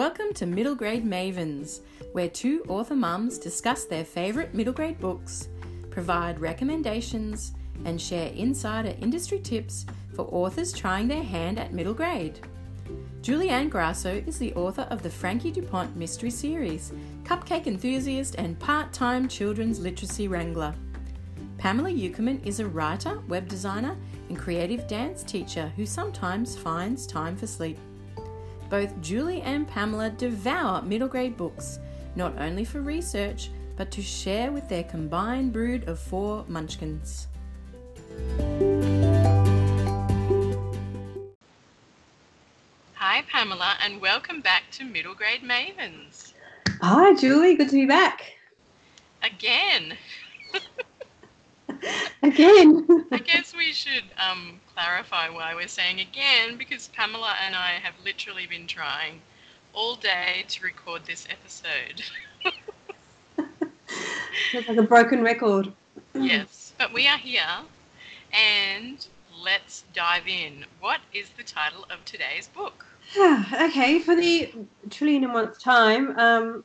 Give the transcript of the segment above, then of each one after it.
Welcome to Middle Grade Mavens, where two author mums discuss their favourite middle grade books, provide recommendations, and share insider industry tips for authors trying their hand at middle grade. Julianne Grasso is the author of the Frankie DuPont Mystery Series, cupcake enthusiast, and part time children's literacy wrangler. Pamela Eukerman is a writer, web designer, and creative dance teacher who sometimes finds time for sleep. Both Julie and Pamela devour middle grade books, not only for research, but to share with their combined brood of four munchkins. Hi, Pamela, and welcome back to Middle Grade Mavens. Hi, Julie. Good to be back. Again. again. I guess we should um, clarify why we're saying again because Pamela and I have literally been trying all day to record this episode. it's like a broken record. yes, but we are here and let's dive in. What is the title of today's book? okay, for the trillion and one time, um,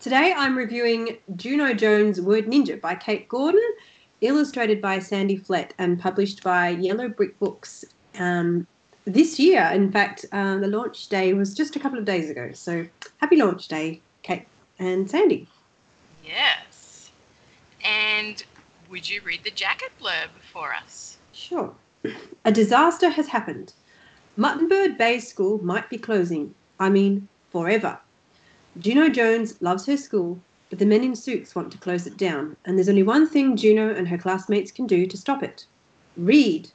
today I'm reviewing Juno Jones' Word Ninja by Kate Gordon, illustrated by Sandy Flett, and published by Yellow Brick Books um, this year. In fact, uh, the launch day was just a couple of days ago. So happy launch day, Kate and Sandy. Yes. And would you read the jacket blurb for us? Sure. A disaster has happened. Muttonbird Bay School might be closing. I mean, forever. Juno Jones loves her school, but the men in suits want to close it down, and there's only one thing Juno and her classmates can do to stop it read,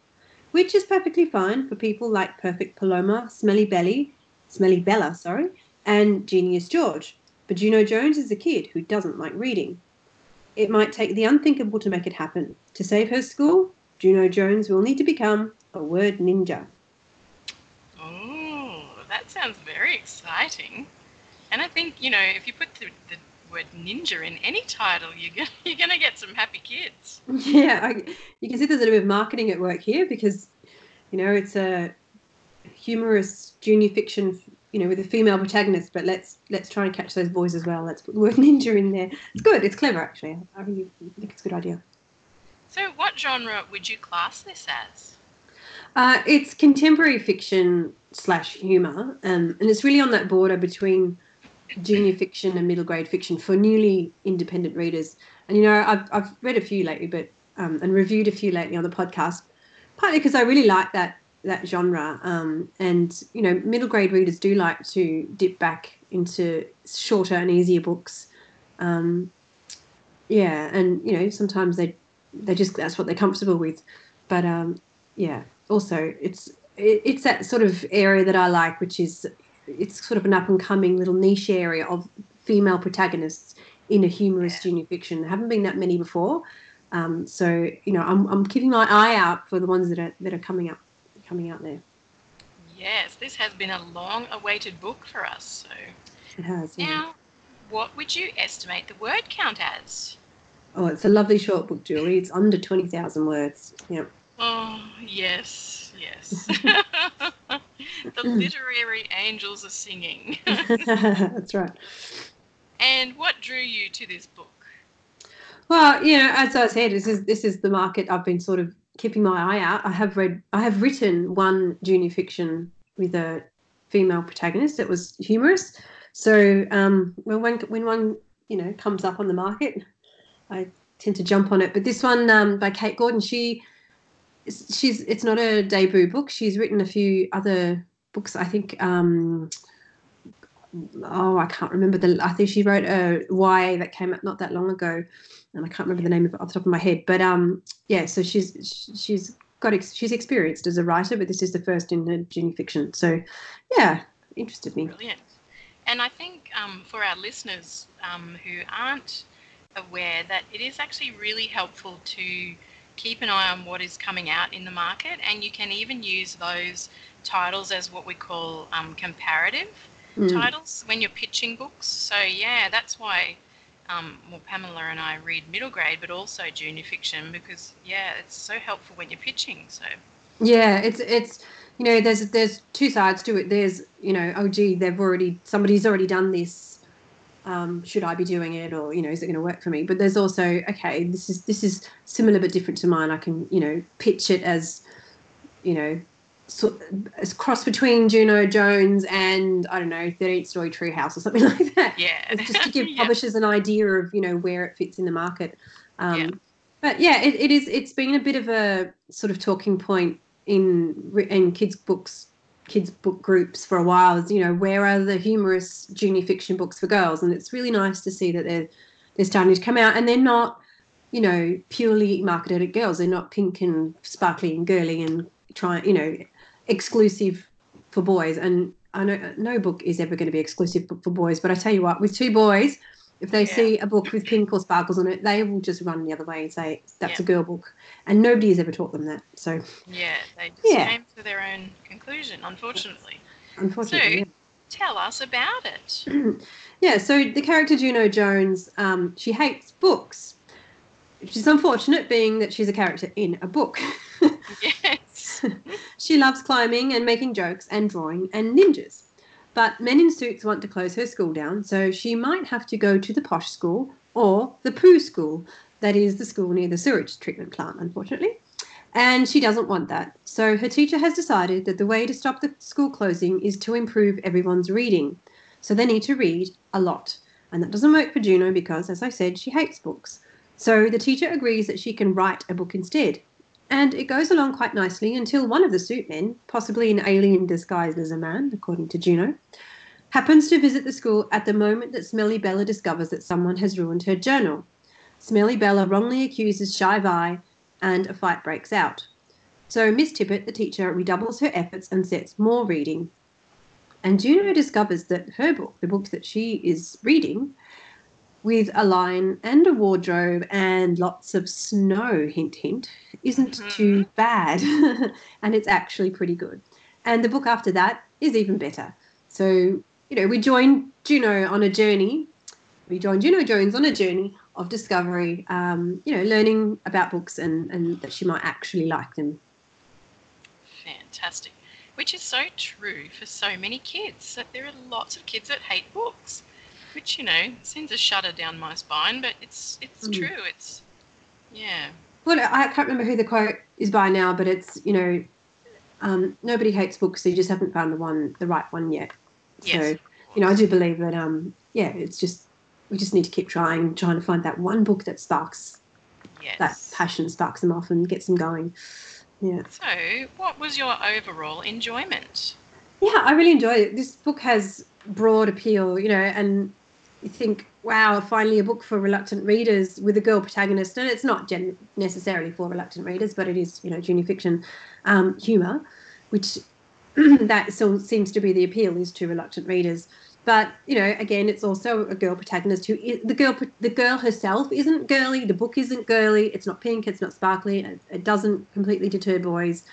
which is perfectly fine for people like Perfect Paloma, Smelly Belly, Smelly Bella, sorry, and Genius George. But Juno Jones is a kid who doesn't like reading. It might take the unthinkable to make it happen. To save her school, Juno Jones will need to become a word ninja. Oh, that sounds very exciting. And I think, you know, if you put the, the word ninja in any title, you're gonna, you're gonna get some happy kids. Yeah, I, you can see there's a little bit of marketing at work here because, you know, it's a humorous junior fiction, you know, with a female protagonist. But let's let's try and catch those boys as well. Let's put the word ninja in there. It's good. It's clever, actually. I really think it's a good idea. So, what genre would you class this as? Uh, it's contemporary fiction slash humor, um, and it's really on that border between junior fiction and middle grade fiction for newly independent readers. And you know, I've I've read a few lately, but um, and reviewed a few lately on the podcast, partly because I really like that that genre. Um, and you know, middle grade readers do like to dip back into shorter and easier books. Um, yeah, and you know, sometimes they they just that's what they're comfortable with. But um, yeah, also it's it, it's that sort of area that I like, which is it's sort of an up and coming little niche area of female protagonists in a humorous yeah. junior fiction. There haven't been that many before, um, so you know I'm, I'm keeping my eye out for the ones that are that are coming up coming out there. Yes, this has been a long-awaited book for us. So it has. Yeah. Now, what would you estimate the word count as? Oh, it's a lovely short book, Julie. It's under twenty thousand words. Yep. Oh yes, yes. the literary angels are singing. That's right. And what drew you to this book? Well, you know, as I said, this is this is the market I've been sort of keeping my eye out. I have read, I have written one junior fiction with a female protagonist that was humorous. So um, when one when one you know comes up on the market, I tend to jump on it. But this one um, by Kate Gordon, she she's it's not a debut book. She's written a few other books. I think. Um, oh, I can't remember the. I think she wrote a YA that came out not that long ago, and I can't remember the name of it off the top of my head. But um, yeah, so she's she's got ex- she's experienced as a writer, but this is the first in her junior fiction. So yeah, interested me. Brilliant. And I think um, for our listeners um, who aren't aware that it is actually really helpful to keep an eye on what is coming out in the market, and you can even use those titles as what we call um, comparative mm. titles when you're pitching books. So, yeah, that's why. Um, well, Pamela and I read middle grade, but also junior fiction because, yeah, it's so helpful when you're pitching. So, yeah, it's it's you know, there's there's two sides to it. There's you know, oh gee, they've already somebody's already done this. Um, should I be doing it, or you know, is it going to work for me? But there's also okay, this is this is similar but different to mine. I can you know pitch it as you know so, as cross between Juno Jones and I don't know, 13th Story Treehouse or something like that. Yeah. It's just to give Yeah. publishers an idea of you know where it fits in the market. Um, Yeah. But yeah, it, it is. It's been a bit of a sort of talking point in in kids books, kids book groups for a while. Is you know where are the humorous junior fiction books for girls? And it's really nice to see that they're they're starting to come out, and they're not you know purely marketed at girls. They're not pink and sparkly and girly and trying you know exclusive for boys. And I know no book is ever going to be exclusive for boys, but I tell you what, with two boys, if they Yeah. see a book with pink or sparkles on it, they will just run the other way and say that's Yeah. a girl book, and nobody has ever taught them that. So Yeah, they just Yeah. came to their own conclusion, unfortunately. unfortunately, So- Tell us about it. yeah. yeah. So the character Juno Jones, um, she hates books, which is unfortunate, being that she's a character in a book. yes. she loves climbing and making jokes and drawing and ninjas. But men in suits want to close her school down, so she might have to go to the posh school or the poo school. That is the school near the sewage treatment plant, unfortunately. And she doesn't want that. So her teacher has decided that the way to stop the school closing is to improve everyone's reading. So they need to read a lot. And that doesn't work for Juno because, as I said, she hates books. So the teacher agrees that she can write a book instead. And it goes along quite nicely until one of the suit men, possibly an alien disguised as a man, according to Juno, happens to visit the school at the moment that Smelly Bella discovers that someone has ruined her journal. Smelly Bella wrongly accuses Shy Vi, and a fight breaks out. So Miss Tippett, the teacher, redoubles her efforts and sets more reading. And Juno discovers that her book, the book that she is reading, with a line and a wardrobe and lots of snow, hint, hint, isn't Mhm. too bad. and it's actually pretty good. And the book after that is even better. So, you know, we join Juno on a journey. We join Juno Jones on a journey of discovery, um, you know, learning about books and, and that she might actually like them. Fantastic. Which is so true for so many kids. That there are lots of kids that hate books, which you know sends a shudder down my spine. But it's it's Mm. true. It's yeah. Well, I can't remember who the quote is by now, but it's, you know, um, nobody hates books, so you just haven't found the one, the right one yet. Yes. So, you know, I do believe that, um, yeah, it's just, we just need to keep trying, trying to find that one book that sparks, yes. that passion sparks them off and gets them going. Yeah. So, what was your overall enjoyment? Yeah, I really enjoyed it. This book has broad appeal, you know, and you think, wow, finally a book for reluctant readers with a girl protagonist. And it's not gen- necessarily for reluctant readers, but it is, you know, junior fiction um, humour, which that still seems to be the appeal is to reluctant readers. But you know, again, it's also a girl protagonist who is, the girl the girl herself isn't girly. The book isn't girly. It's not pink. It's not sparkly. It, it doesn't completely deter boys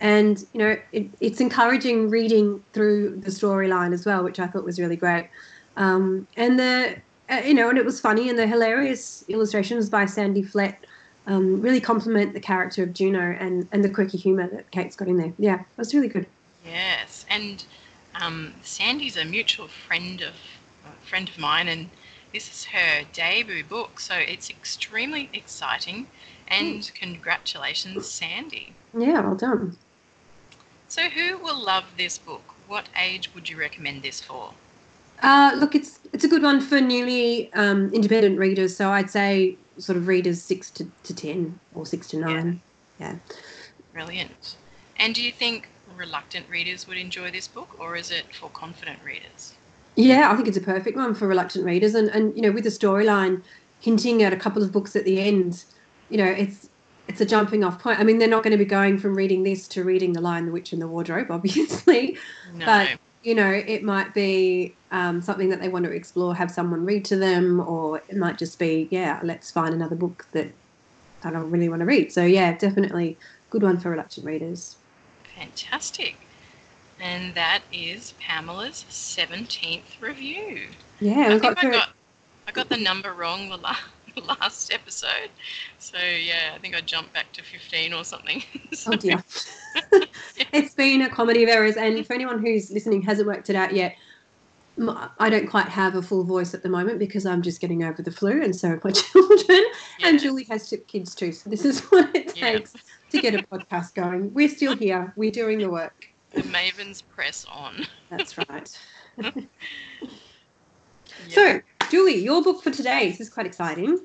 and you know it, it's encouraging reading through the storyline as well which i thought was really great um, and the uh, you know and it was funny and the hilarious illustrations by sandy flett um, really complement the character of juno and and the quirky humor that kate's got in there yeah it was really good Yes, and um, Sandy's a mutual friend of a friend of mine, and this is her debut book, so it's extremely exciting. And congratulations, Sandy. yeah well done So, who will love this book? What age would you recommend this for? Uh, look it's it's a good one for newly um, independent readers so i'd say sort of readers six to, to ten or six to nine yeah. Brilliant. And do you think reluctant readers would enjoy this book, or is it for confident readers? Yeah, I think it's a perfect one for reluctant readers, and and you know, with the storyline hinting at a couple of books at the end, you know, it's it's a jumping off point. I mean, they're not going to be going from reading this to reading The Lion, the Witch, and the Wardrobe, obviously. No. But you know, it might be um, something that they want to explore, have someone read to them, or it might just be, yeah, let's find another book that I don't really want to read. So yeah, definitely good one for reluctant readers. Fantastic. And that is Pamela's 17th review. Yeah, I got I got I got the number wrong the, la- the last episode. So yeah, I think I jumped back to 15 or something. Oh, so, Oh dear. yeah. it's been a comedy of errors. And for anyone who's listening hasn't worked it out yet, I don't quite have a full voice at the moment because I'm just getting over the flu, and so have my children. And Julie has two kids too, so this is what it Yeah. takes to get a podcast going. We're still here. We're doing the work. The Mavens press on. That's right. Yeah. So, Julie, your book for today. This is quite exciting.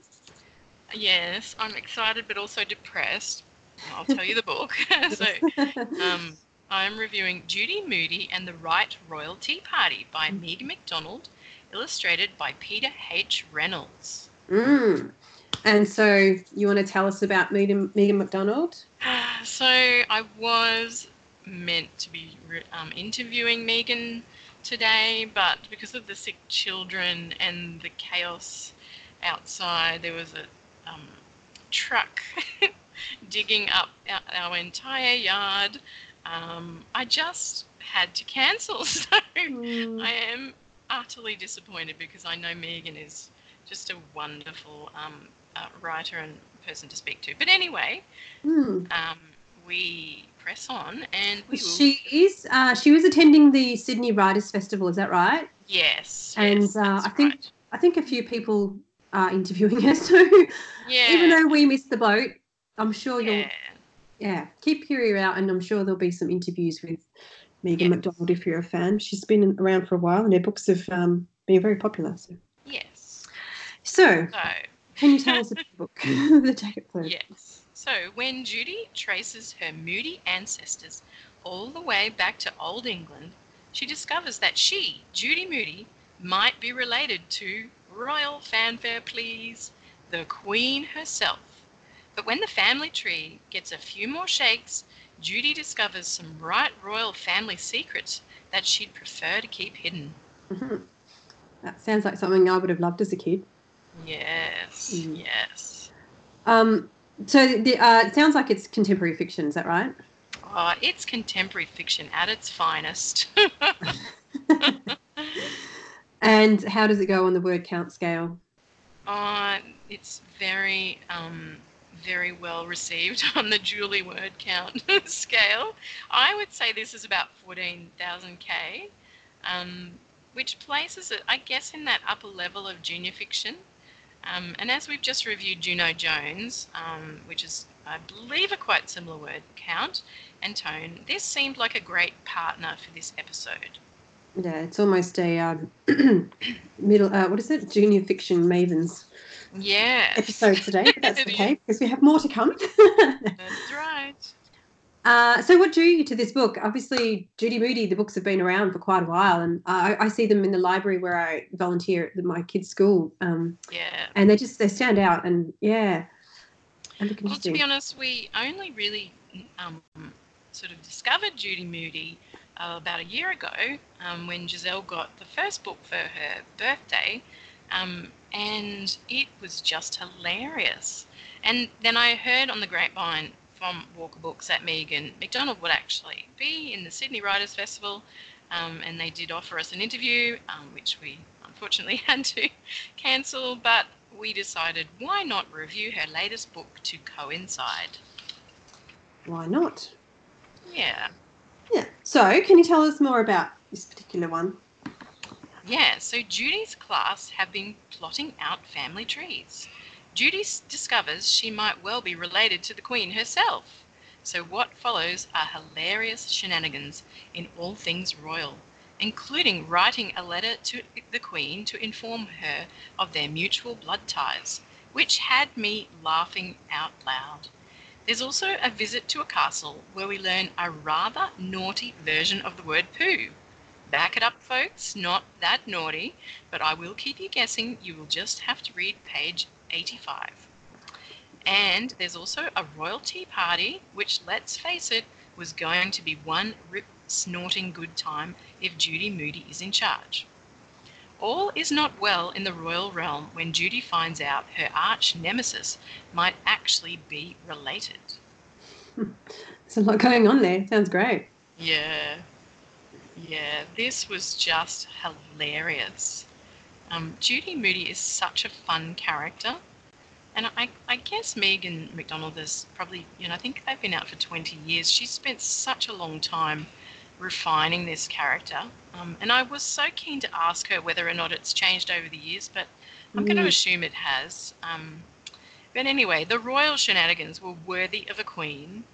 Yes, I'm excited but also depressed. I'll tell you the book. so, um, I'm reviewing Judy Moody and the Right Royal Tea Party by Megan McDonald, illustrated by Peter H. Reynolds. Mm. And so, you want to tell us about Megan, Megan McDonald? So, I was meant to be um, interviewing Megan today, but because of the sick children and the chaos outside, there was a um, truck digging up our, our entire yard. Um, I just had to cancel. So Mm. I am utterly disappointed because I know Megan is just a wonderful um, uh, writer and person to speak to. But anyway, Mm. um, we press on and we will. She is. Uh, she was attending the Sydney Writers Festival. Is that right? yes. and, yes, uh, I think- right. I think a few people are interviewing her. So Yeah. even though we missed the boat, I'm sure you'll yeah. yeah keep your ear out, and I'm sure there'll be some interviews with Megan. McDonald if you're a fan. She's been around for a while, and her books have um, been very popular. So, Yes. so So, can you tell us about the book, The Jacket Club? yes. So, when Judy traces her moody ancestors all the way back to Old England, she discovers that she, Judy Moody, might be related to royal fanfare, please, the Queen herself. But when the family tree gets a few more shakes, Judy discovers some right royal family secrets that she'd prefer to keep hidden. Mhm. That sounds like something I would have loved as a kid. Yes, Mm. yes. Um, so the, uh, it sounds like it's contemporary fiction. Is that right? Oh, it's contemporary fiction at its finest. And how does it go on the word count scale? Uh, it's very, um, very well received on the Julie word count scale. I would say this is about 14,000k, um, which places it, I guess, in that upper level of junior fiction. Um, and as we've just reviewed Juno Jones, um, which is, I believe, a quite similar word count and tone, this seemed like a great partner for this episode. Yeah, it's almost a um, middle. Uh, what is it? Junior fiction mavens Yes. episode today. But that's okay because we have more to come. That's right. Uh, so, what drew you to this book? Obviously, Judy Moody. The books have been around for quite a while, and I, I see them in the library where I volunteer at my kids' school, um, Yeah. and they just they stand out. And yeah, Well, to be honest, we only really um, sort of discovered Judy Moody uh, about a year ago um, when Giselle got the first book for her birthday, um, and it was just hilarious. And then I heard on the grapevine from Walker Books that Megan McDonald would actually be in the Sydney Writers Festival, um, and they did offer us an interview, um, which we unfortunately had to cancel, but we decided why not review her latest book to coincide. Why not? Yeah. Yeah. So, can you tell us more about this particular one? Yeah, so Judy's class have been plotting out family trees. Judy discovers she might well be related to the Queen herself. So, what follows are hilarious shenanigans in all things royal, including writing a letter to the Queen to inform her of their mutual blood ties, which had me laughing out loud. There's also a visit to a castle where we learn a rather naughty version of the word poo. Back it up, folks, not that naughty, but I will keep you guessing. You will just have to read page 85. And there's also a royal tea party, which, let's face it, was going to be one rip snorting good time if Judy Moody is in charge. All is not well in the royal realm when Judy finds out her arch nemesis might actually be related. There's a lot going on there. Sounds great. Yeah. Yeah, this was just hilarious. Um, Judy Moody is such a fun character. and I, I guess Megan McDonald is probably, you know, I think they've been out for 20 years. She's spent such a long time refining this character. Um, and I was so keen to ask her whether or not it's changed over the years, but I'm going to Mm. assume it has. Um, but anyway, the royal shenanigans were worthy of a queen,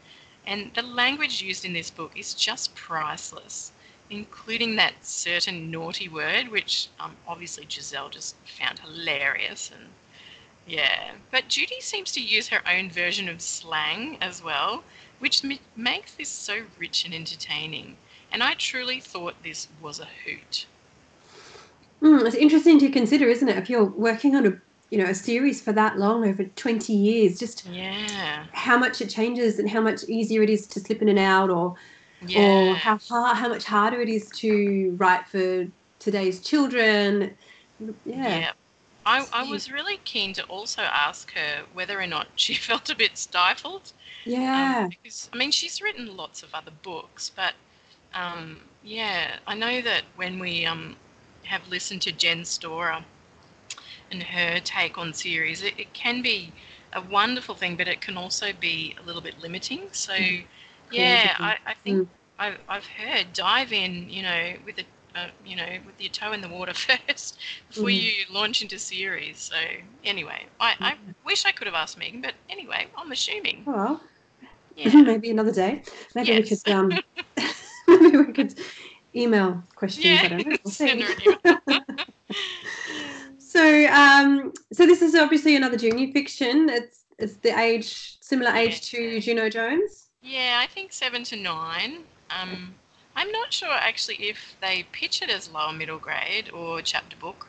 and the language used in this book is just priceless, including that certain naughty word, which um, obviously Giselle just found hilarious. And yeah, but Judy seems to use her own version of slang as well, which m- makes this so rich and entertaining. And I truly thought this was a hoot. Mm, it's interesting to consider, isn't it? If you're working on a you know a series for that long over 20 years, just Yeah, how much it changes and how much easier it is to slip in and out, or yeah. or how hard, how much harder it is to write for today's children. Yeah. I, I was really keen to also ask her whether or not she felt a bit stifled. Um, Yeah. because, I mean, she's written lots of other books, but um, yeah, I know that when we um, have listened to Jen Storer and her take on series, it, it can be a wonderful thing, but it can also be a little bit limiting. So, Mm. Yeah, I, I think I've, I've heard dive in, you know, with a uh, you know, with your toe in the water first before Mhm. you launch into series. So anyway, I, I wish I could have asked Megan, but anyway, I'm assuming. Oh, well, Yeah. maybe another day. Maybe we could um, maybe we could email questions. I yeah. don't know. We'll see. her an email. So, um, so this is obviously another junior fiction. It's it's the age similar age to Yeah. Juno Jones. Yeah, I think seven to nine. Um, I'm not sure actually if they pitch it as lower middle grade or chapter book.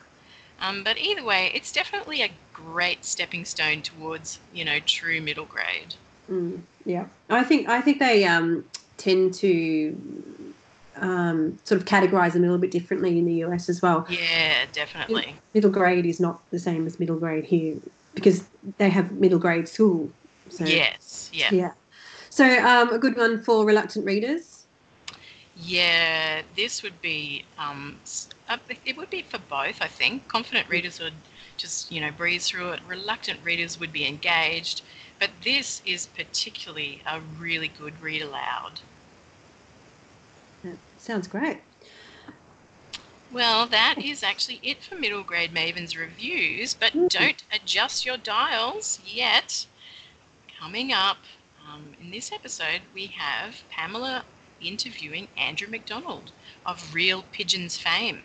Um, but either way, it's definitely a great stepping stone towards, you know, true middle grade. Mm, yeah, I think I think they um, tend to um, sort of categorize them a little bit differently in the US as well. Yeah, definitely. Middle grade is not the same as middle grade here because they have middle grade school. So Yes, yeah. yeah. So um, a good one for reluctant readers. Yeah, this would be um, uh, it would be for both. I think confident readers would just you know breeze through it. Reluctant readers would be engaged, but this is particularly a really good read aloud. That sounds great. Well, that is actually it for middle grade Maven's reviews, but Mm. don't adjust your dials yet. Coming up um, in this episode, we have Pamela interviewing Andrew McDonald of Real Pigeons fame.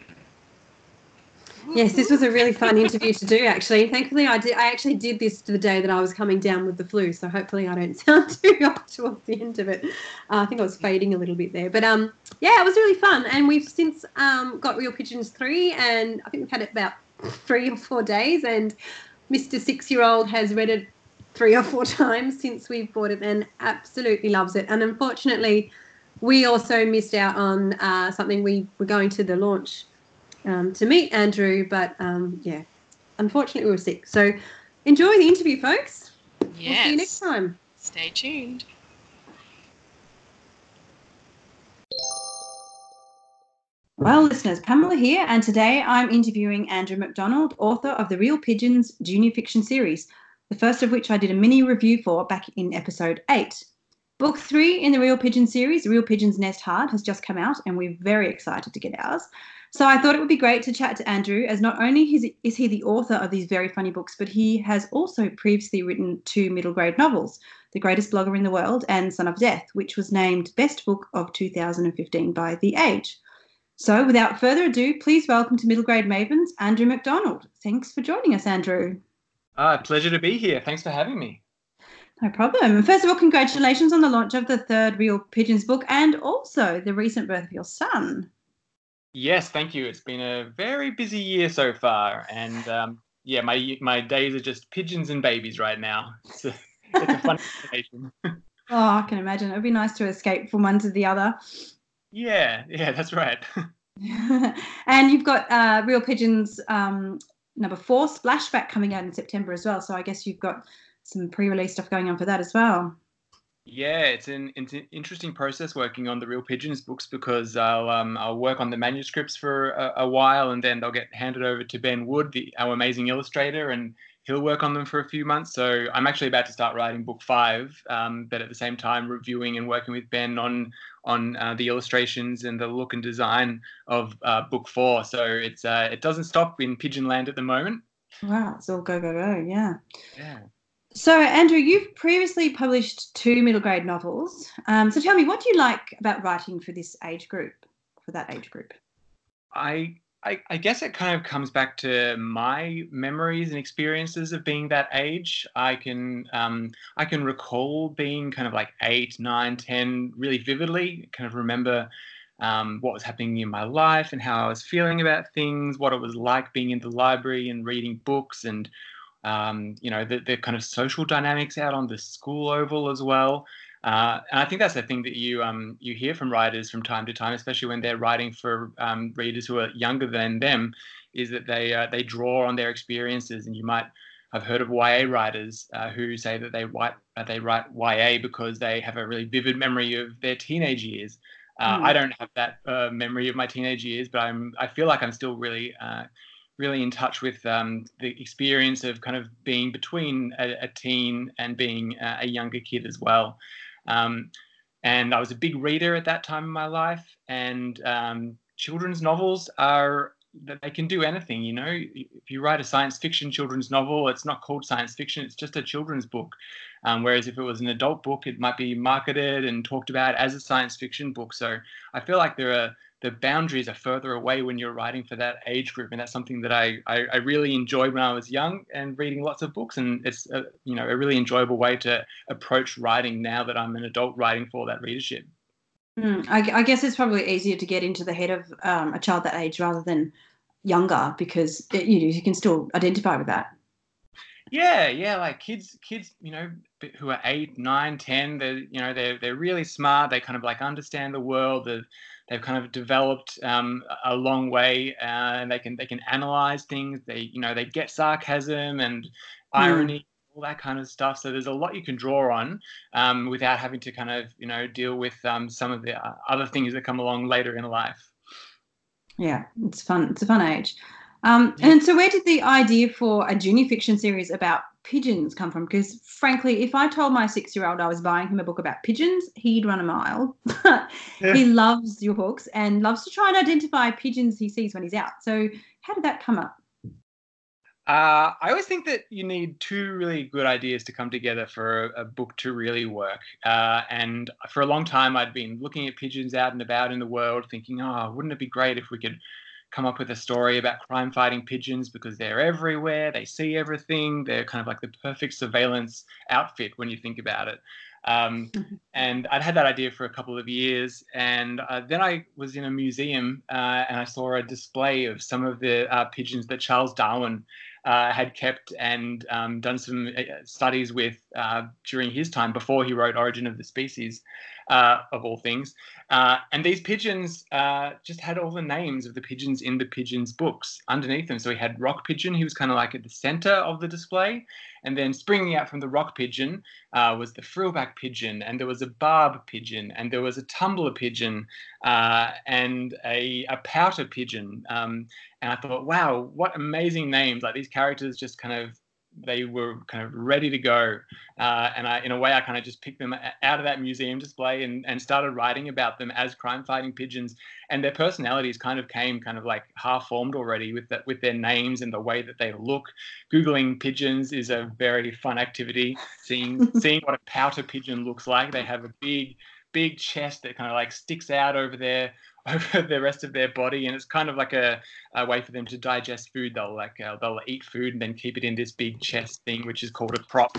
Yes, this was a really fun interview to do. Actually, thankfully, I did. I actually did this the day that I was coming down with the flu, so hopefully, I don't sound too off towards the end of it. Uh, I think I was fading a little bit there, but um, yeah, it was really fun. And we've since um got Real Pigeons three, and I think we've had it about three or four days. And Mister Six Year Old has read it three or four times since we've bought it, and absolutely loves it. And unfortunately, we also missed out on uh, something. We were going to the launch um, to meet Andrew, but um, yeah, unfortunately we were sick. So enjoy the interview, folks. We'll see you next time. Stay tuned. Well, listeners, Pamela here, and today I'm interviewing Andrew McDonald, author of the Real Pigeons junior fiction series, the first of which I did a mini review for back in episode 8. Book 3 in the Real Pigeon series, Real Pigeons Nest Hard, has just come out, and we're very excited to get ours. So I thought it would be great to chat to Andrew, as not only is is he the author of these very funny books, but he has also previously written two middle grade novels, The Greatest Blogger in the World and Son of Death, which was named Best Book of 2015 by The Age. So, without further ado, please welcome to Middle Grade Mavens, Andrew McDonald. Thanks for joining us, Andrew. Ah, pleasure to be here. Thanks for having me. No problem. First of all, congratulations on the launch of the third Real Pigeons book and also the recent birth of your son. Yes, thank you. It's been a very busy year so far, and um, yeah, my my days are just pigeons and babies right now. It's a, it's a fun combination. Oh, I can imagine. It would be nice to escape from one to the other. Yeah, yeah, that's right. and you've got uh, Real Pigeons um, number four, Splashback, coming out in September as well. So I guess you've got some pre release stuff going on for that as well. Yeah, it's an, it's an interesting process working on the Real Pigeons books because I'll um, I'll work on the manuscripts for a, a while and then they'll get handed over to Ben Wood, the, our amazing illustrator, and he'll work on them for a few months. So I'm actually about to start writing book five, um, but at the same time reviewing and working with Ben on on uh, the illustrations and the look and design of uh, book four. So it's uh, it doesn't stop in Pigeon Land at the moment. Wow, it's all go go go, yeah. Yeah. So Andrew, you've previously published two middle grade novels. Um, so tell me, what do you like about writing for this age group, for that age group? I I, I, guess it kind of comes back to my memories and experiences of being that age. I can um, I can recall being kind of like eight, nine, ten, really vividly. Kind of remember um, what was happening in my life and how I was feeling about things, what it was like being in the library and reading books, and um, you know the, the kind of social dynamics out on the school oval as well. Uh, and I think that's the thing that you um, you hear from writers from time to time, especially when they're writing for um, readers who are younger than them, is that they uh, they draw on their experiences. And you might have heard of YA writers uh, who say that they write uh, they write YA because they have a really vivid memory of their teenage years. Mm. I don't have that uh, memory of my teenage years, but I'm I feel like I'm still really really in touch with um, the experience of kind of being between a, a teen and being a, a younger kid as well. Um, and I was a big reader at that time in my life. And um, children's novels are that they can do anything. You know, if you write a science fiction children's novel, it's not called science fiction; it's just a children's book. Um, whereas if it was an adult book, it might be marketed and talked about as a science fiction book. So I feel like there are the boundaries are further away when you're writing for that age group, and that's something that I, I, I really enjoyed when I was young and reading lots of books, and it's a, you know a really enjoyable way to approach writing now that I'm an adult writing for that readership. Mm, I, I, guess it's probably easier to get into the head of um, a child that age rather than younger because it, you know you can still identify with that. Yeah, yeah, like kids, kids, you know, who are eight, nine, ten, they're you know they're they're really smart. They kind of like understand the world. They're, they've kind of developed um, a long way, uh, and they can they can analyze things. They you know they get sarcasm and irony. Mm. All that kind of stuff. So there's a lot you can draw on um, without having to kind of, you know, deal with um, some of the uh, other things that come along later in life. Yeah, it's fun. It's a fun age. Um. And so, where did the idea for a junior fiction series about pigeons come from? Because frankly, if I told my six year old I was buying him a book about pigeons, he'd run a mile. yeah. He loves your books and loves to try and identify pigeons he sees when he's out. So, how did that come up? Uh, I always think that you need two really good ideas to come together for a, a book to really work. Uh, and for a long time, I'd been looking at pigeons out and about in the world, thinking, oh, wouldn't it be great if we could come up with a story about crime fighting pigeons because they're everywhere, they see everything, they're kind of like the perfect surveillance outfit when you think about it. Um, mm-hmm. and I'd had that idea for a couple of years, and uh, then I was in a museum uh, and I saw a display of some of the uh, pigeons that Charles Darwin uh, had kept and um, done some uh, studies with uh, during his time before he wrote Origin of the Species uh, of all things. Uh, and these pigeons uh, just had all the names of the pigeons in the pigeons books underneath them. So he had rock pigeon, he was kind of like at the center of the display. And then springing out from the rock pigeon uh, was the frillback pigeon, and there was a barb pigeon, and there was a tumbler pigeon, uh, and a, a pouter pigeon. Um, and I thought, wow, what amazing names! Like these characters just kind of they were kind of ready to go. Uh, and I, in a way, I kind of just picked them out of that museum display and, and started writing about them as crime fighting pigeons. And their personalities kind of came kind of like half formed already with that, with their names and the way that they look. Googling pigeons is a very fun activity. Seeing seeing what a pouter pigeon looks like. They have a big big chest that kind of like sticks out over their over the rest of their body, and it's kind of like a, a way for them to digest food. They'll like uh, they'll eat food and then keep it in this big chest thing, which is called a crop,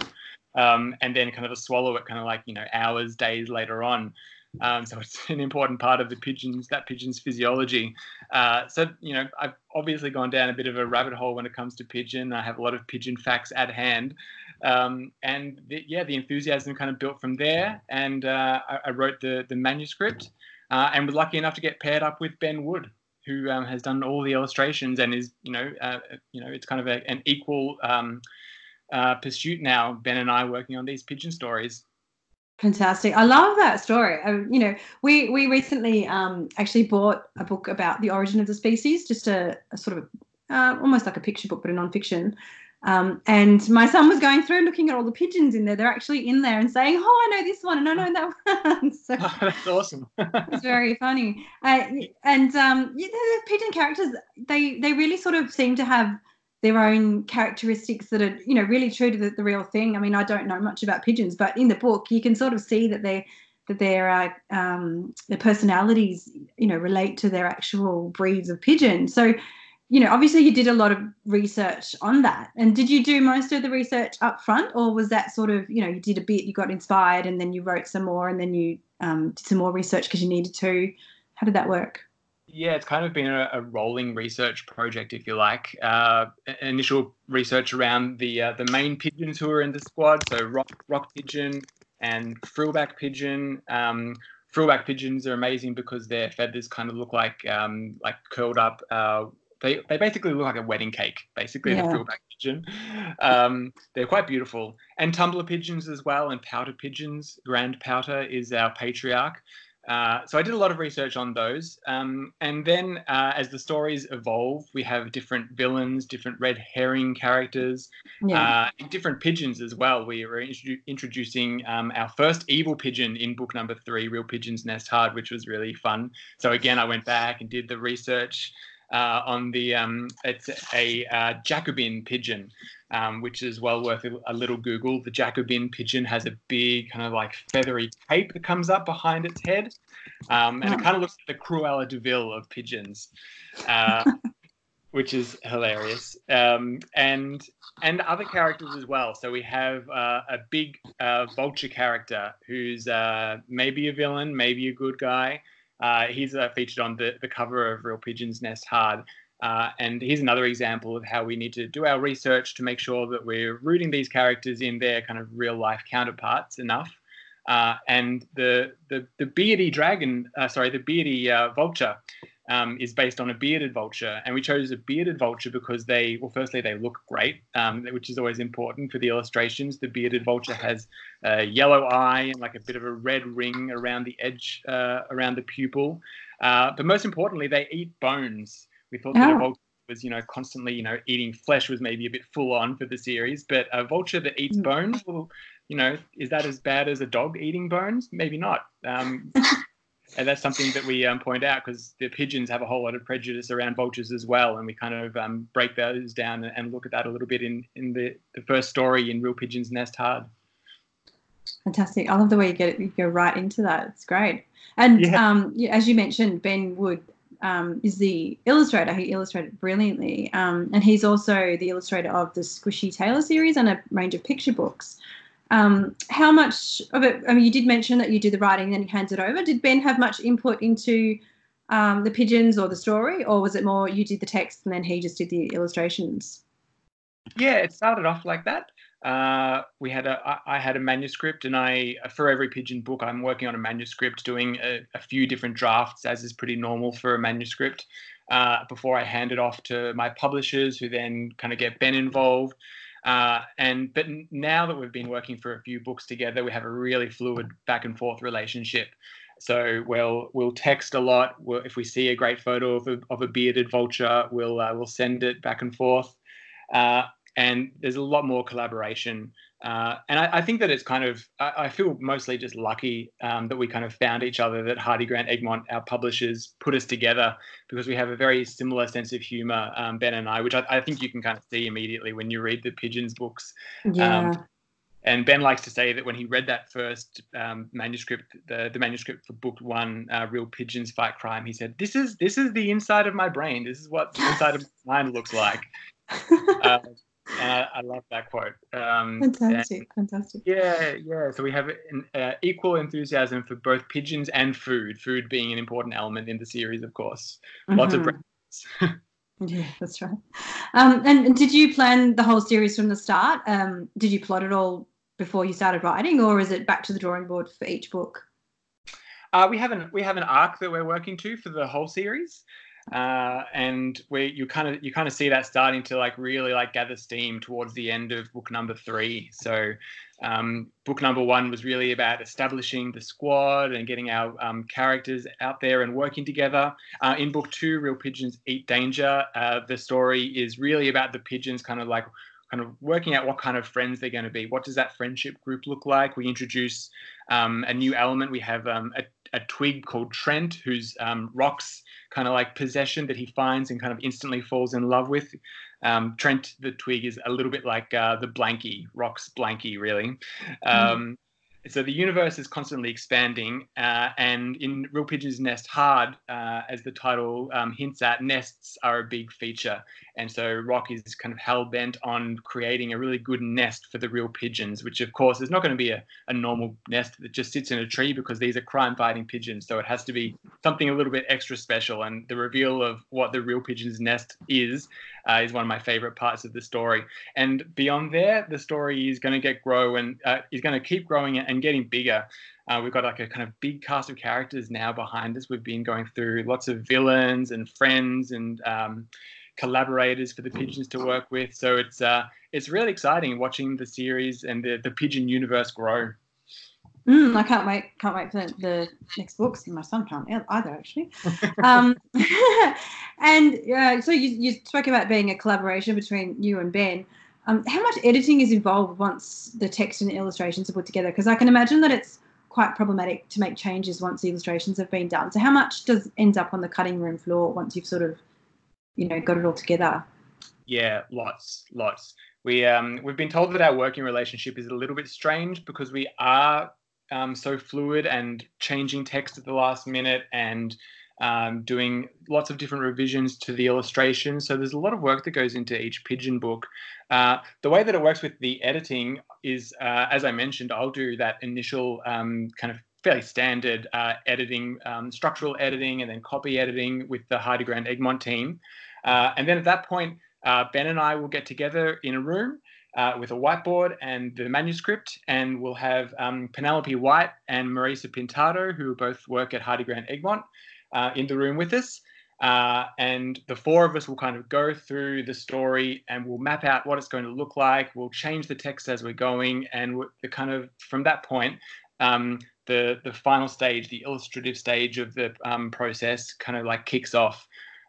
um, and then kind of swallow it, kind of like you know hours, days later on. Um, so it's an important part of the pigeons, that pigeon's physiology. Uh, so, you know, I've obviously gone down a bit of a rabbit hole when it comes to pigeon. I have a lot of pigeon facts at hand. Um, and the, yeah, the enthusiasm kind of built from there. And uh, I, I, wrote the, the manuscript uh, and was lucky enough to get paired up with Ben Wood, who um, has done all the illustrations and is, you know, uh, you know, it's kind of a, an equal um, uh, pursuit now. Ben and I working on these pigeon stories. Fantastic! I love that story. Um, you know, we we recently um, actually bought a book about the origin of the species, just a, a sort of uh, almost like a picture book, but a non-fiction. Um, and my son was going through looking at all the pigeons in there. They're actually in there and saying, "Oh, I know this one, and I know that one." so Oh, that's awesome. it's very funny. Uh, and um, yeah, the pigeon characters, they they really sort of seem to have their own characteristics that are, you know, really true to the, the real thing. I mean, I don't know much about pigeons, but in the book, you can sort of see that they that their uh, um, their personalities, you know, relate to their actual breeds of pigeon. So, you know, obviously you did a lot of research on that. And did you do most of the research up front, or was that sort of, you know, you did a bit, you got inspired, and then you wrote some more, and then you um, did some more research because you needed to? How did that work? Yeah, it's kind of been a, a rolling research project, if you like. Uh, initial research around the uh, the main pigeons who are in the squad, so rock, rock pigeon and frillback pigeon. Um, frillback pigeons are amazing because their feathers kind of look like um, like curled up. Uh, they, they basically look like a wedding cake, basically, Yeah. the frillback pigeon. Um, they're quite beautiful. And tumbler pigeons as well, and pouter pigeons. Grand pouter is our patriarch. Uh, so I did a lot of research on those. Um, and then uh, as the stories evolve, we have different villains, different red herring characters, Yeah. uh, and different pigeons as well. We were introdu- introducing um, our first evil pigeon in book number three, Real Pigeons Nest Hard, which was really fun. So again, I went back and did the research on the um, it's a uh, Jacobin pigeon, um, which is well worth a, little Google. The Jacobin pigeon has a big kind of like feathery cape that comes up behind its head, um, and it Oh. kind of looks like the Cruella de Vil of pigeons. Uh, which is hilarious. Um, and and other characters as well. So we have uh, a big uh, vulture character who's uh, maybe a villain, maybe a good guy. Uh, he's uh, featured on the, the cover of Real Pigeons Nest Hard. Uh, and here's another example of how we need to do our research to make sure that we're rooting these characters in their kind of real life counterparts enough. Uh, and the, the the beardy dragon, uh, sorry, the beardy uh, vulture um, is based on a bearded vulture, and we chose a bearded vulture because they, well, firstly they look great, um, which is always important for the illustrations. The bearded vulture has a yellow eye and like a bit of a red ring around the edge, uh, around the pupil. Uh, but most importantly, they eat bones. We thought that a Oh. vulture was, you know, constantly, you know, eating flesh was maybe a bit full on for the series, but a vulture that eats Mm. bones, well, you know, is that as bad as a dog eating bones? Maybe not. Um, and that's something that we um, point out because the pigeons have a whole lot of prejudice around vultures as well, and we kind of um, break those down and, look at that a little bit in in the, the first story in Real Pigeons Nest Hard. Fantastic. I love the way you get it, you go right into that. It's great. And Yeah. um, as you mentioned, Ben Wood um, is the illustrator. He illustrated brilliantly. Um, and he's also the illustrator of the Squishy Taylor series and a range of picture books. Um, how much of it, I mean, you did mention that you did the writing and then he hands it over. Did Ben have much input into um, the pigeons or the story, or was it more you did the text and then he just did the illustrations? Yeah, it started off like that. Uh, we had a, I, I had a manuscript, and I for every pigeon book, I'm working on a manuscript, doing a, a few different drafts, as is pretty normal for a manuscript. Uh, before I hand it off to my publishers, who then kind of get Ben involved. Uh, and but now that we've been working for a few books together, we have a really fluid back and forth relationship. So we'll we'll text a lot. We'll, if we see a great photo of a, of a bearded vulture, we'll uh, we'll send it back and forth. Uh, and there's a lot more collaboration. Uh, and I, I think that it's kind of, I, I feel mostly just lucky um, that we kind of found each other, that Hardie Grant Egmont, our publishers, put us together because we have a very similar sense of humor, um, Ben and I, which I, I think you can kind of see immediately when you read the Pigeons books. Yeah. And Ben likes to say that when he read that first um, manuscript, the, the manuscript for book one, uh, "Real Pigeons Fight Crime," he said, "This is this is the inside of my brain. This is what the inside of my mind looks like." Uh, and I, I love that quote. Um, and- fantastic. Fantastic. yeah, yeah. So we have an uh, equal enthusiasm for both pigeons and food. Food being an important element in the series, of course. Lots of Mhm. Yeah, that's right. Um, and, and did you plan the whole series from the start? Um, did you plot it all before you started writing, or is it back to the drawing board for each book? Uh, we have an we have an arc that we're working to for the whole series, uh, and we you kind of you kind of see that starting to like really like gather steam towards the end of book number three. So, um, book number one was really about establishing the squad and getting our um, characters out there and working together. Uh, in book two, Real Pigeons Eat Danger, uh, the story is really about the pigeons kind of like kind of working out what kind of friends they're going to be. What does that friendship group look like? We introduce um, a new element. We have um, a, a, twig called Trent, who's um, Rock's kind of like possession that he finds and kind of instantly falls in love with. Um, Trent the twig is a little bit like uh, the Blanky, Rock's Blanky, really. Mm so the universe is constantly expanding, uh, and in Real Pigeons Nest Hard, uh, as the title um, hints at, nests are a big feature, and so Rock is kind of hell bent on creating a really good nest for the real pigeons, which of course is not going to be a, a normal nest that just sits in a tree because these are crime-fighting pigeons, so it has to be something a little bit extra special. And the reveal of what the real pigeon's nest is uh, is one of my favorite parts of the story. And beyond there, the story is going to get grow and uh, is going to keep growing and getting bigger. Uh, we've got like a kind of big cast of characters now behind us. We've been going through lots of villains and friends and um, collaborators for the pigeons to work with. So it's uh, it's really exciting watching the series and the, the pigeon universe grow. Mm, I can't wait! Can't wait for the, the next books. My son can't either, actually. um, and uh, so you, you spoke about being a collaboration between you and Ben. Um, how much editing is involved once the text and illustrations are put together? Because I can imagine that it's quite problematic to make changes once the illustrations have been done. So how much does ends up on the cutting room floor once you've sort of, you know, got it all together? Yeah, lots, lots. We um, we've been told that our working relationship is a little bit strange because we are um, so fluid and changing text at the last minute and um, doing lots of different revisions to the illustrations. So there's a lot of work that goes into each pigeon book. Uh, the way that it works with the editing is, uh, as I mentioned, I'll do that initial um, kind of fairly standard uh, editing, um, structural editing, and then copy editing with the Hardie Grant Egmont team. Uh, and then at that point, uh, Ben and I will get together in a room uh, with a whiteboard and the manuscript, and we'll have um, Penelope White and Marisa Pintado, who both work at Hardie Grant Egmont, uh, in the room with us. Uh, and the four of us will kind of go through the story and we'll map out what it's going to look like. We'll change the text as we're going, and the kind of from that point, um, the the final stage, the illustrative stage of the um, process, kind of like kicks off.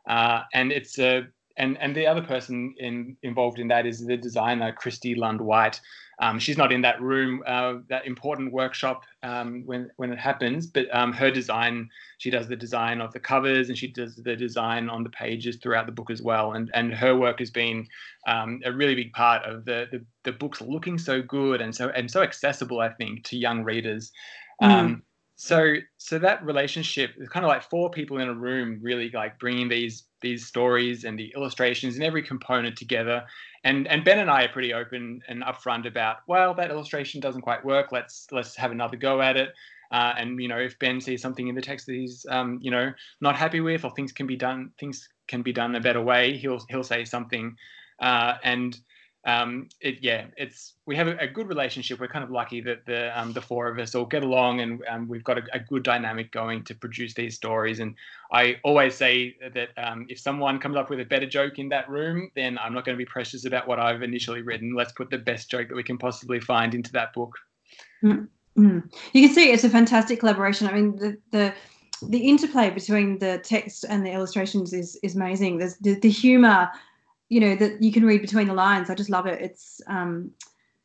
Uh, and it's a and and the other person in, involved in that is the designer Christy Lund White. Um, she's not in that room, uh, that important workshop um, when when it happens, but um, her design, she does the design of the covers and she does the design on the pages throughout the book as well. And and her work has been um, a really big part of the, the the books looking so good and so and so accessible, I think, to young readers. Mm so so that relationship is kind of like four people in a room really like bringing these these stories and the illustrations and every component together. And and ben and i are pretty open and upfront about well that illustration doesn't quite work. Let's let's have another go at it. Uh, and you know if ben sees something in the text that he's um, you know not happy with or things can be done things can be done a better way he'll he'll say something. Uh, and um, it, yeah, it's we have a, a, good relationship. We're kind of lucky that the um, the four of us all get along, and um, we've got a, a, good dynamic going to produce these stories. And I always say that um, if someone comes up with a better joke in that room, then I'm not going to be precious about what I've initially written. Let's put the best joke that we can possibly find into that book. Mm-hmm. You can see it's a fantastic collaboration. I mean, the the the interplay between the text and the illustrations is is amazing. There's the, the humor you know that you can read between the lines. I just love it. It's um,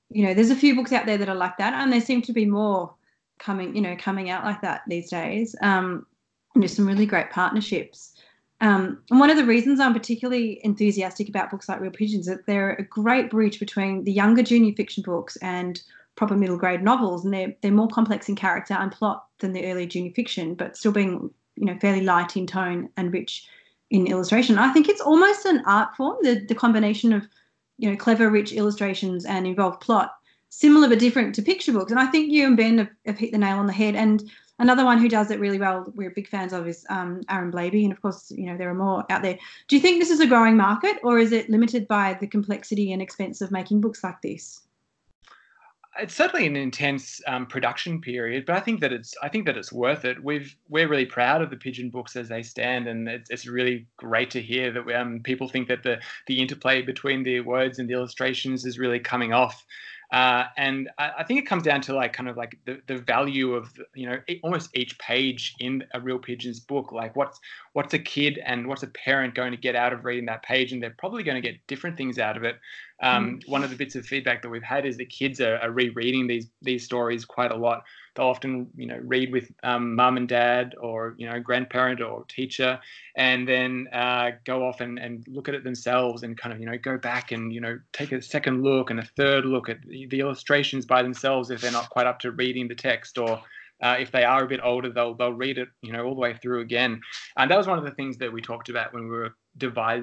you know, there's a few books out there that are like that, and there seem to be more coming, you know, coming out like that these days. Um, and there's some really great partnerships. Um, and one of the reasons I'm particularly enthusiastic about books like Real Pigeons is that they're a great bridge between the younger junior fiction books and proper middle grade novels, and they're they're more complex in character and plot than the early junior fiction, but still being you know fairly light in tone and rich in illustration. I think it's almost an art form, the, the combination of, you know, clever, rich illustrations and involved plot, similar but different to picture books. And I think you and Ben have, have hit the nail on the head. And another one who does it really well, we're big fans of, is um, Aaron Blabey. And of course, you know, there are more out there. Do you think this is a growing market or is it limited by the complexity and expense of making books like this? It's certainly an intense um, production period, but I think that it's I think that it's worth it. We've we're really proud of the pigeon books as they stand, and it's, it's really great to hear that um, people think that the the interplay between the words and the illustrations is really coming off. Uh, and I, I, think it comes down to like kind of like the, the value of you know almost each page in a real pigeons book like what's what's a kid and what's a parent going to get out of reading that page and they're probably going to get different things out of it Um, one of the bits of feedback that we've had is that kids are, are rereading these these stories quite a lot. They'll often, you know, read with um, mum and dad or you know grandparent or teacher, and then uh, go off and, and look at it themselves and kind of you know go back and you know take a second look and a third look at the, the illustrations by themselves if they're not quite up to reading the text or uh, if they are a bit older, they'll they'll read it, you know, all the way through again. And that was one of the things that we talked about when we were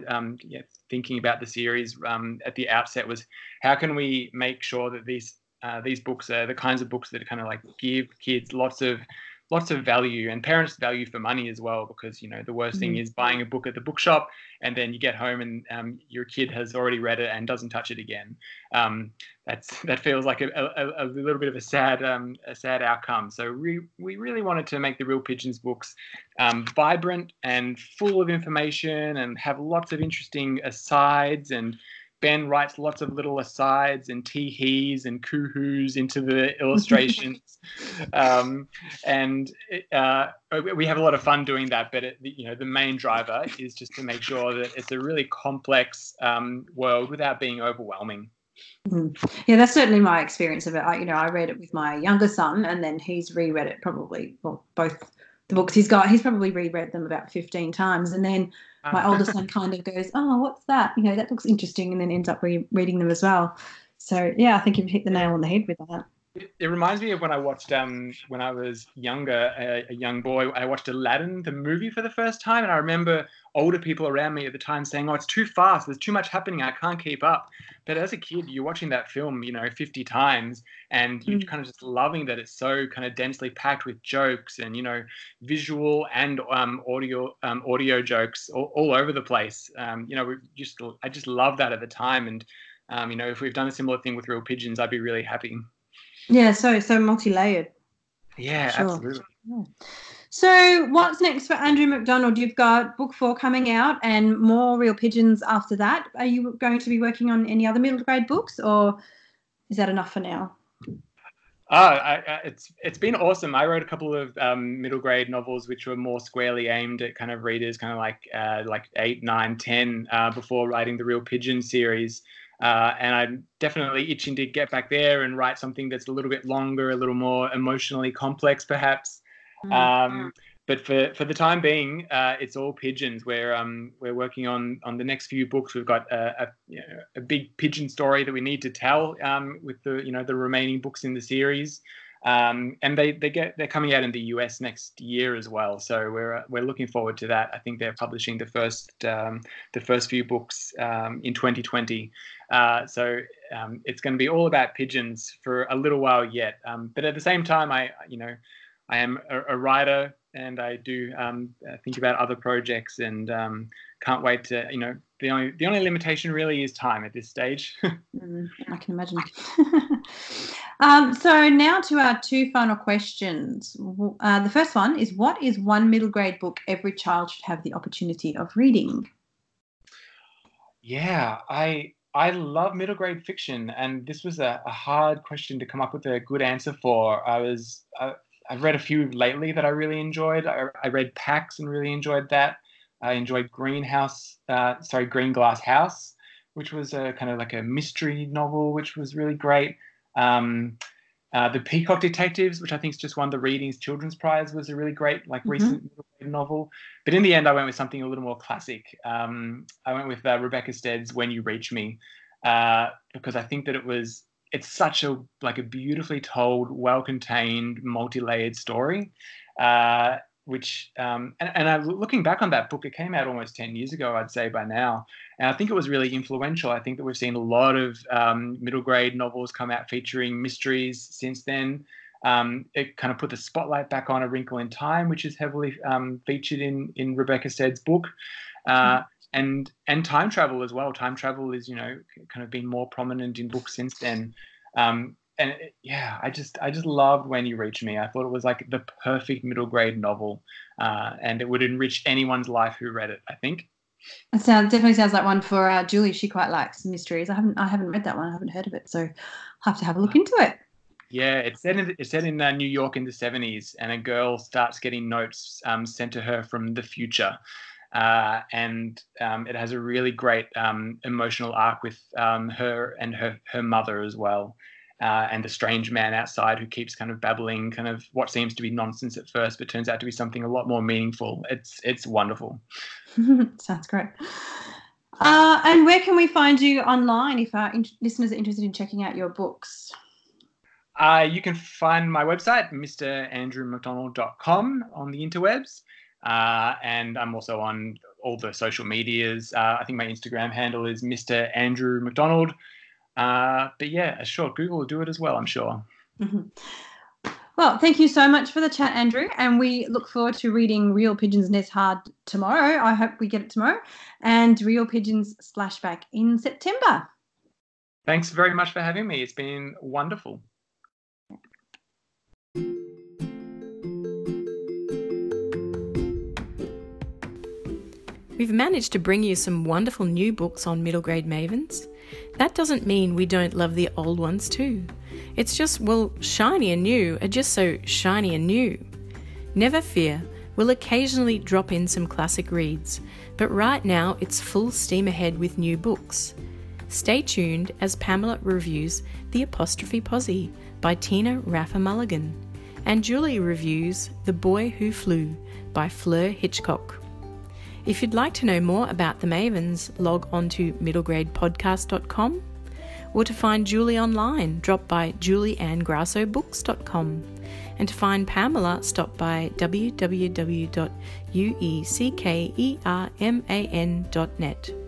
um, thinking about the series um, at the outset was how can we make sure that these uh, these books are the kinds of books that kind of like give kids lots of lots of value and parents value for money as well because you know the worst thing mm-hmm. is buying a book at the bookshop and then you get home and um, your kid has already read it and doesn't touch it again um, that's that feels like a, a, a, little bit of a sad um, a sad outcome so we, we really wanted to make the real pigeons books um, vibrant and full of information and have lots of interesting asides and Ben writes lots of little asides and tee hees and coo-hoos into the illustrations, um, and uh, we have a lot of fun doing that. But it, you know, the main driver is just to make sure that it's a really complex um, world without being overwhelming. Mm-hmm. Yeah, that's certainly my experience of it. I, you know, I read it with my younger son, and then he's reread it probably, well, both the books he's got. He's probably reread them about fifteen times, and then ah. my older son kind of goes, "Oh, what's that? You know, that looks interesting," and then ends up re- reading them as well. So yeah, I think you've hit the nail on the head with that. It, it reminds me of when I watched um when I was younger, a, a, young boy. I watched Aladdin, the movie, for the first time, and I remember older people around me at the time saying, "Oh, it's too fast. There's too much happening. I can't keep up." But as a kid, you're watching that film, you know, 50 times, and you're mm. kind of just loving that it's so kind of densely packed with jokes and you know, visual and um, audio um, audio jokes all, all over the place. Um, you know, we just I just love that at the time, and um, you know, if we've done a similar thing with Real Pigeons, I'd be really happy. Yeah, so so multi-layered. Yeah, sure. absolutely. Yeah. So, what's next for Andrew McDonald? You've got book four coming out and more Real Pigeons after that. Are you going to be working on any other middle grade books, or is that enough for now? Oh, I, I, it's it's been awesome. I wrote a couple of um, middle grade novels, which were more squarely aimed at kind of readers, kind of like uh, like eight, nine, ten, uh, before writing the Real Pigeon series. Uh, and I'm definitely itching to get back there and write something that's a little bit longer, a little more emotionally complex, perhaps. Mm-hmm. Um, but for, for the time being, uh, it's all pigeons. We're um, we're working on on the next few books. We've got a, a, you know, a big pigeon story that we need to tell um, with the you know the remaining books in the series. Um, and they they get they're coming out in the US next year as well. So we're uh, we're looking forward to that. I think they're publishing the first um, the first few books um, in 2020. Uh, so um, it's going to be all about pigeons for a little while yet. Um, but at the same time, I you know I am a, a writer and I do um, uh, think about other projects and can't wait to you know the only the only limitation really is time at this stage. mm, I can imagine. um, so now to our two final questions. Uh, the first one is: What is one middle grade book every child should have the opportunity of reading? Yeah, I I love middle grade fiction, and this was a, a hard question to come up with a good answer for. I was I, have read a few lately that I really enjoyed. I, I read Pax and really enjoyed that. I enjoyed Greenhouse, uh, sorry, Greenglass House, which was a kind of like a mystery novel, which was really great. Um, uh, the Peacock Detectives, which I think is just won the Readings Children's Prize, was a really great, like, mm-hmm. recent novel. But in the end, I went with something a little more classic. Um, I went with uh, Rebecca Stead's "When You Reach Me" uh, because I think that it was it's such a like a beautifully told, well-contained, multi-layered story. Uh, which um, and, and I, looking back on that book, it came out almost 10 years ago, I'd say by now. And I think it was really influential. I think that we've seen a lot of um, middle grade novels come out featuring mysteries since then. Um, it kind of put the spotlight back on A Wrinkle in Time, which is heavily um, featured in, in Rebecca Stead's book. Uh, mm. And and time travel as well. Time travel is, you know, kind of been more prominent in books since then. Um, and it, yeah, I just I just loved When You Reach Me. I thought it was like the perfect middle grade novel, uh, and it would enrich anyone's life who read it. I think. It sounds definitely sounds like one for uh, Julie. She quite likes mysteries. I haven't I haven't read that one. I haven't heard of it, so I'll have to have a look into it. Yeah, it's set in it's set in uh, New York in the seventies, and a girl starts getting notes um, sent to her from the future, Uh, and um, it has a really great um, emotional arc with um, her and her her mother as well, uh, and the strange man outside who keeps kind of babbling, kind of what seems to be nonsense at first, but turns out to be something a lot more meaningful. It's it's wonderful. Sounds great. Uh, and where can we find you online if our in- listeners are interested in checking out your books? Uh, you can find my website, mrandrewmcdonald.com, on the interwebs. Uh, and I'm also on all the social medias. Uh, I think my Instagram handle is Mr. Andrew McDonald. Uh, but yeah, sure, Google will do it as well, I'm sure. Mm-hmm. Well, thank you so much for the chat, Andrew. And we look forward to reading Real Pigeons Nest Hard tomorrow. I hope we get it tomorrow. And Real Pigeons Splashback in September. Thanks very much for having me. It's been wonderful. We've managed to bring you some wonderful new books on middle grade mavens. That doesn't mean we don't love the old ones too. It's just, well, shiny and new are just so shiny and new. Never fear, we'll occasionally drop in some classic reads, but right now it's full steam ahead with new books. Stay tuned as Pamela reviews The Apostrophe Posse by Tina Raffa Mulligan, and Julie reviews The Boy Who Flew by Fleur Hitchcock. If you'd like to know more about the Mavens, log on to middlegradepodcast.com or to find Julie online, drop by julieanngrassobooks.com. And to find Pamela, stop by www.ueckerman.net.